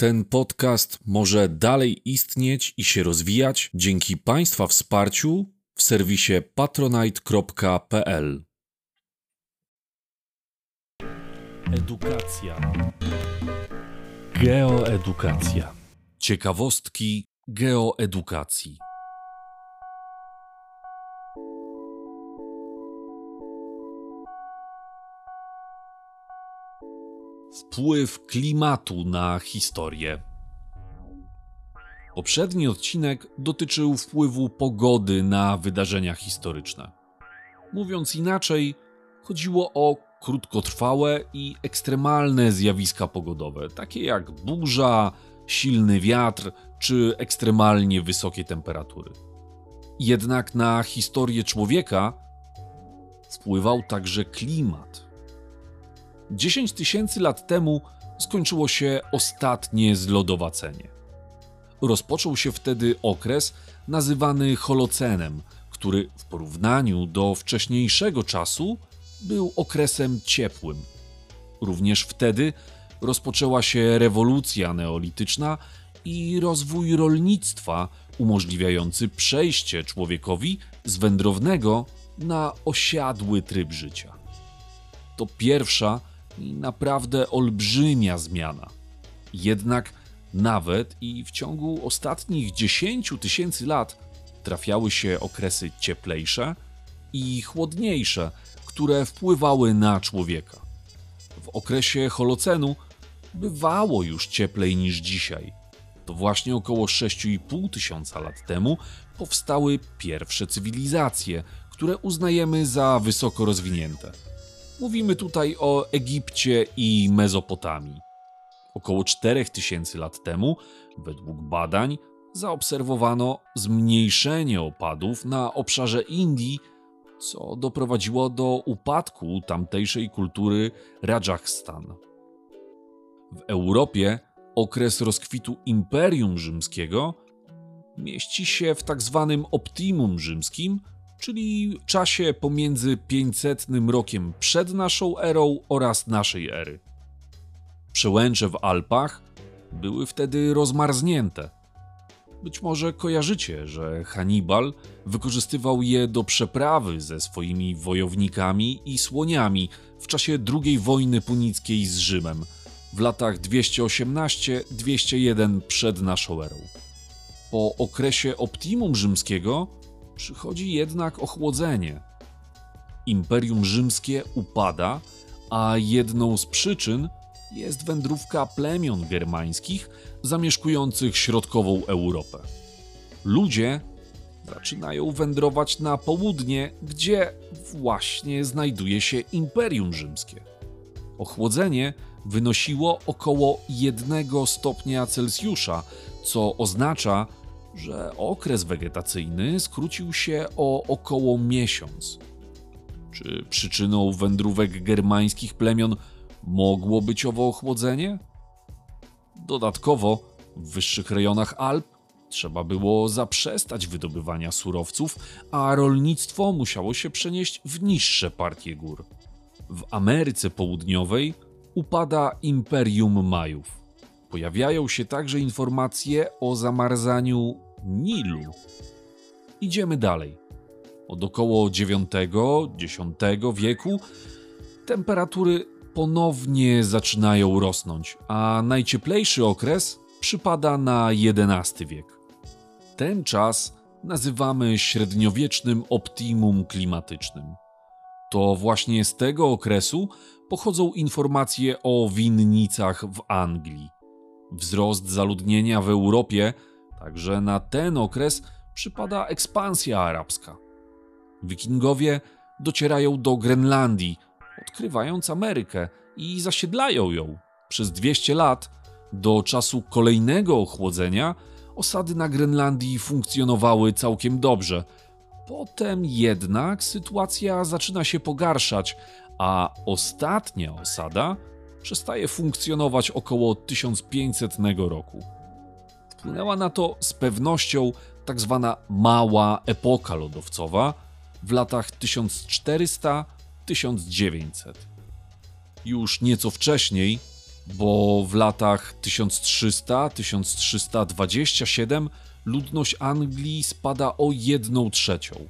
Ten podcast może dalej istnieć i się rozwijać dzięki Państwa wsparciu w serwisie patronite.pl. Edukacja. Geoedukacja. Ciekawostki geoedukacji. Wpływ klimatu na historię. Poprzedni odcinek dotyczył wpływu pogody na wydarzenia historyczne. Mówiąc inaczej, chodziło o krótkotrwałe i ekstremalne zjawiska pogodowe, takie jak burza, silny wiatr czy ekstremalnie wysokie temperatury. Jednak na historię człowieka wpływał także klimat 10 tysięcy lat temu skończyło się ostatnie zlodowacenie. Rozpoczął się wtedy okres nazywany Holocenem, który w porównaniu do wcześniejszego czasu był okresem ciepłym. Również wtedy rozpoczęła się rewolucja neolityczna i rozwój rolnictwa umożliwiający przejście człowiekowi z wędrownego na osiadły tryb życia. To pierwsza i naprawdę olbrzymia zmiana. Jednak nawet i w ciągu ostatnich 10 tysięcy lat trafiały się okresy cieplejsze i chłodniejsze, które wpływały na człowieka. W okresie Holocenu bywało już cieplej niż dzisiaj. To właśnie około 6,5 tysiąca lat temu powstały pierwsze cywilizacje, które uznajemy za wysoko rozwinięte. Mówimy tutaj o Egipcie i Mezopotamii. Około 4000 lat temu, według badań, zaobserwowano zmniejszenie opadów na obszarze Indii, co doprowadziło do upadku tamtejszej kultury Rajasthan. W Europie okres rozkwitu Imperium Rzymskiego mieści się w tak zwanym optimum rzymskim, czyli czasie pomiędzy 500 rokiem przed naszą erą oraz naszej ery. Przełęcze w Alpach były wtedy rozmarznięte. Być może kojarzycie, że Hannibal wykorzystywał je do przeprawy ze swoimi wojownikami i słoniami w czasie II wojny punickiej z Rzymem w latach 218-201 przed naszą erą. Po okresie optimum rzymskiego przychodzi jednak ochłodzenie. Imperium Rzymskie upada, a jedną z przyczyn jest wędrówka plemion germańskich zamieszkujących środkową Europę. Ludzie zaczynają wędrować na południe, gdzie właśnie znajduje się Imperium Rzymskie. Ochłodzenie wynosiło około 1 stopnia Celsjusza, co oznacza, że okres wegetacyjny skrócił się o około miesiąc. Czy przyczyną wędrówek germańskich plemion mogło być owo ochłodzenie? Dodatkowo w wyższych rejonach Alp trzeba było zaprzestać wydobywania surowców, a rolnictwo musiało się przenieść w niższe partie gór. W Ameryce Południowej upada Imperium Majów. Pojawiają się także informacje o zamarzaniu Nilu. Idziemy dalej. Od około IX-X wieku temperatury ponownie zaczynają rosnąć, a najcieplejszy okres przypada na XI wiek. Ten czas nazywamy średniowiecznym optimum klimatycznym. To właśnie z tego okresu pochodzą informacje o winnicach w Anglii. Wzrost zaludnienia w Europie Także na ten okres przypada ekspansja arabska. Wikingowie docierają do Grenlandii, odkrywając Amerykę i zasiedlają ją. Przez 200 lat, do czasu kolejnego ochłodzenia, osady na Grenlandii funkcjonowały całkiem dobrze. Potem jednak sytuacja zaczyna się pogarszać, a ostatnia osada przestaje funkcjonować około 1500 roku. Wpłynęła na to z pewnością tak zwana mała epoka lodowcowa w latach 1400-1900. Już nieco wcześniej bo w latach 1300-1327 ludność Anglii spada o 1 trzecią.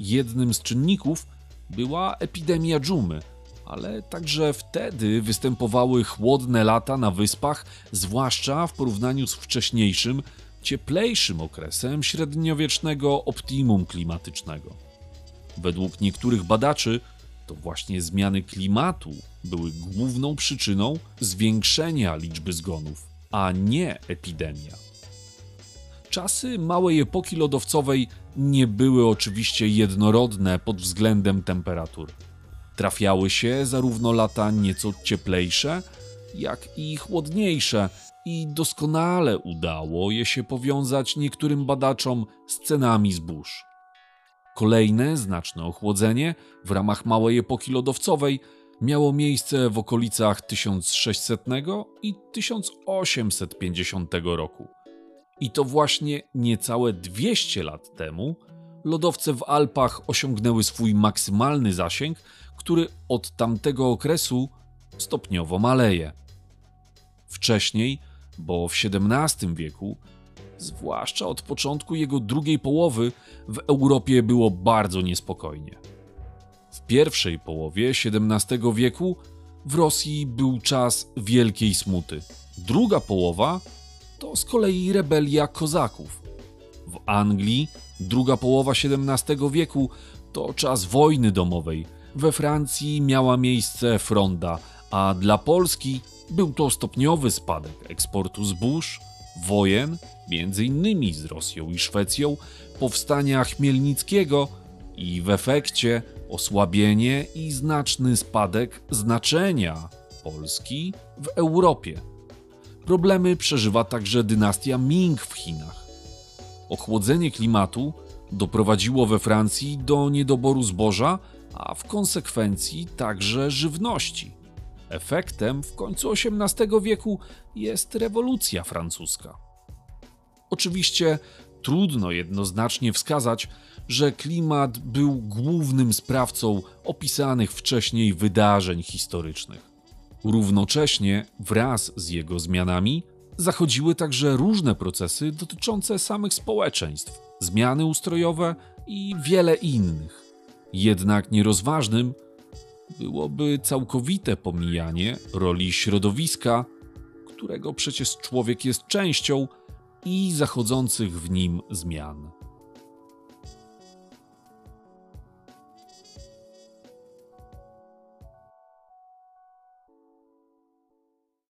Jednym z czynników była epidemia dżumy, ale także wtedy występowały chłodne lata na wyspach, zwłaszcza w porównaniu z wcześniejszym, cieplejszym okresem średniowiecznego optimum klimatycznego. Według niektórych badaczy to właśnie zmiany klimatu były główną przyczyną zwiększenia liczby zgonów, a nie epidemia. Czasy małej epoki lodowcowej nie były oczywiście jednorodne pod względem temperatur. Trafiały się zarówno lata nieco cieplejsze, jak i chłodniejsze, i doskonale udało je się powiązać niektórym badaczom z cenami zbóż. Kolejne znaczne ochłodzenie w ramach małej epoki lodowcowej miało miejsce w okolicach 1600 i 1850 roku. I to właśnie niecałe 200 lat temu lodowce w Alpach osiągnęły swój maksymalny zasięg, który od tamtego okresu stopniowo maleje. Wcześniej, bo w XVII wieku, zwłaszcza od początku jego drugiej połowy, w Europie było bardzo niespokojnie. W pierwszej połowie XVII wieku w Rosji był czas wielkiej smuty. Druga połowa to z kolei rebelia kozaków. W Anglii druga połowa XVII wieku to czas wojny domowej. We Francji miała miejsce fronda, a dla Polski był to stopniowy spadek eksportu zbóż, wojen, m.in. z Rosją i Szwecją, powstania Chmielnickiego i w efekcie osłabienie i znaczny spadek znaczenia Polski w Europie. Problemy przeżywa także dynastia Ming w Chinach. Ochłodzenie klimatu doprowadziło we Francji do niedoboru zboża, a w konsekwencji także żywności. Efektem w końcu XVIII wieku jest rewolucja francuska. Oczywiście trudno jednoznacznie wskazać, że klimat był głównym sprawcą opisanych wcześniej wydarzeń historycznych. Równocześnie, wraz z jego zmianami, zachodziły także różne procesy dotyczące samych społeczeństw, zmiany ustrojowe i wiele innych. Jednak nierozważnym byłoby całkowite pomijanie roli środowiska, którego przecież człowiek jest częścią, i zachodzących w nim zmian.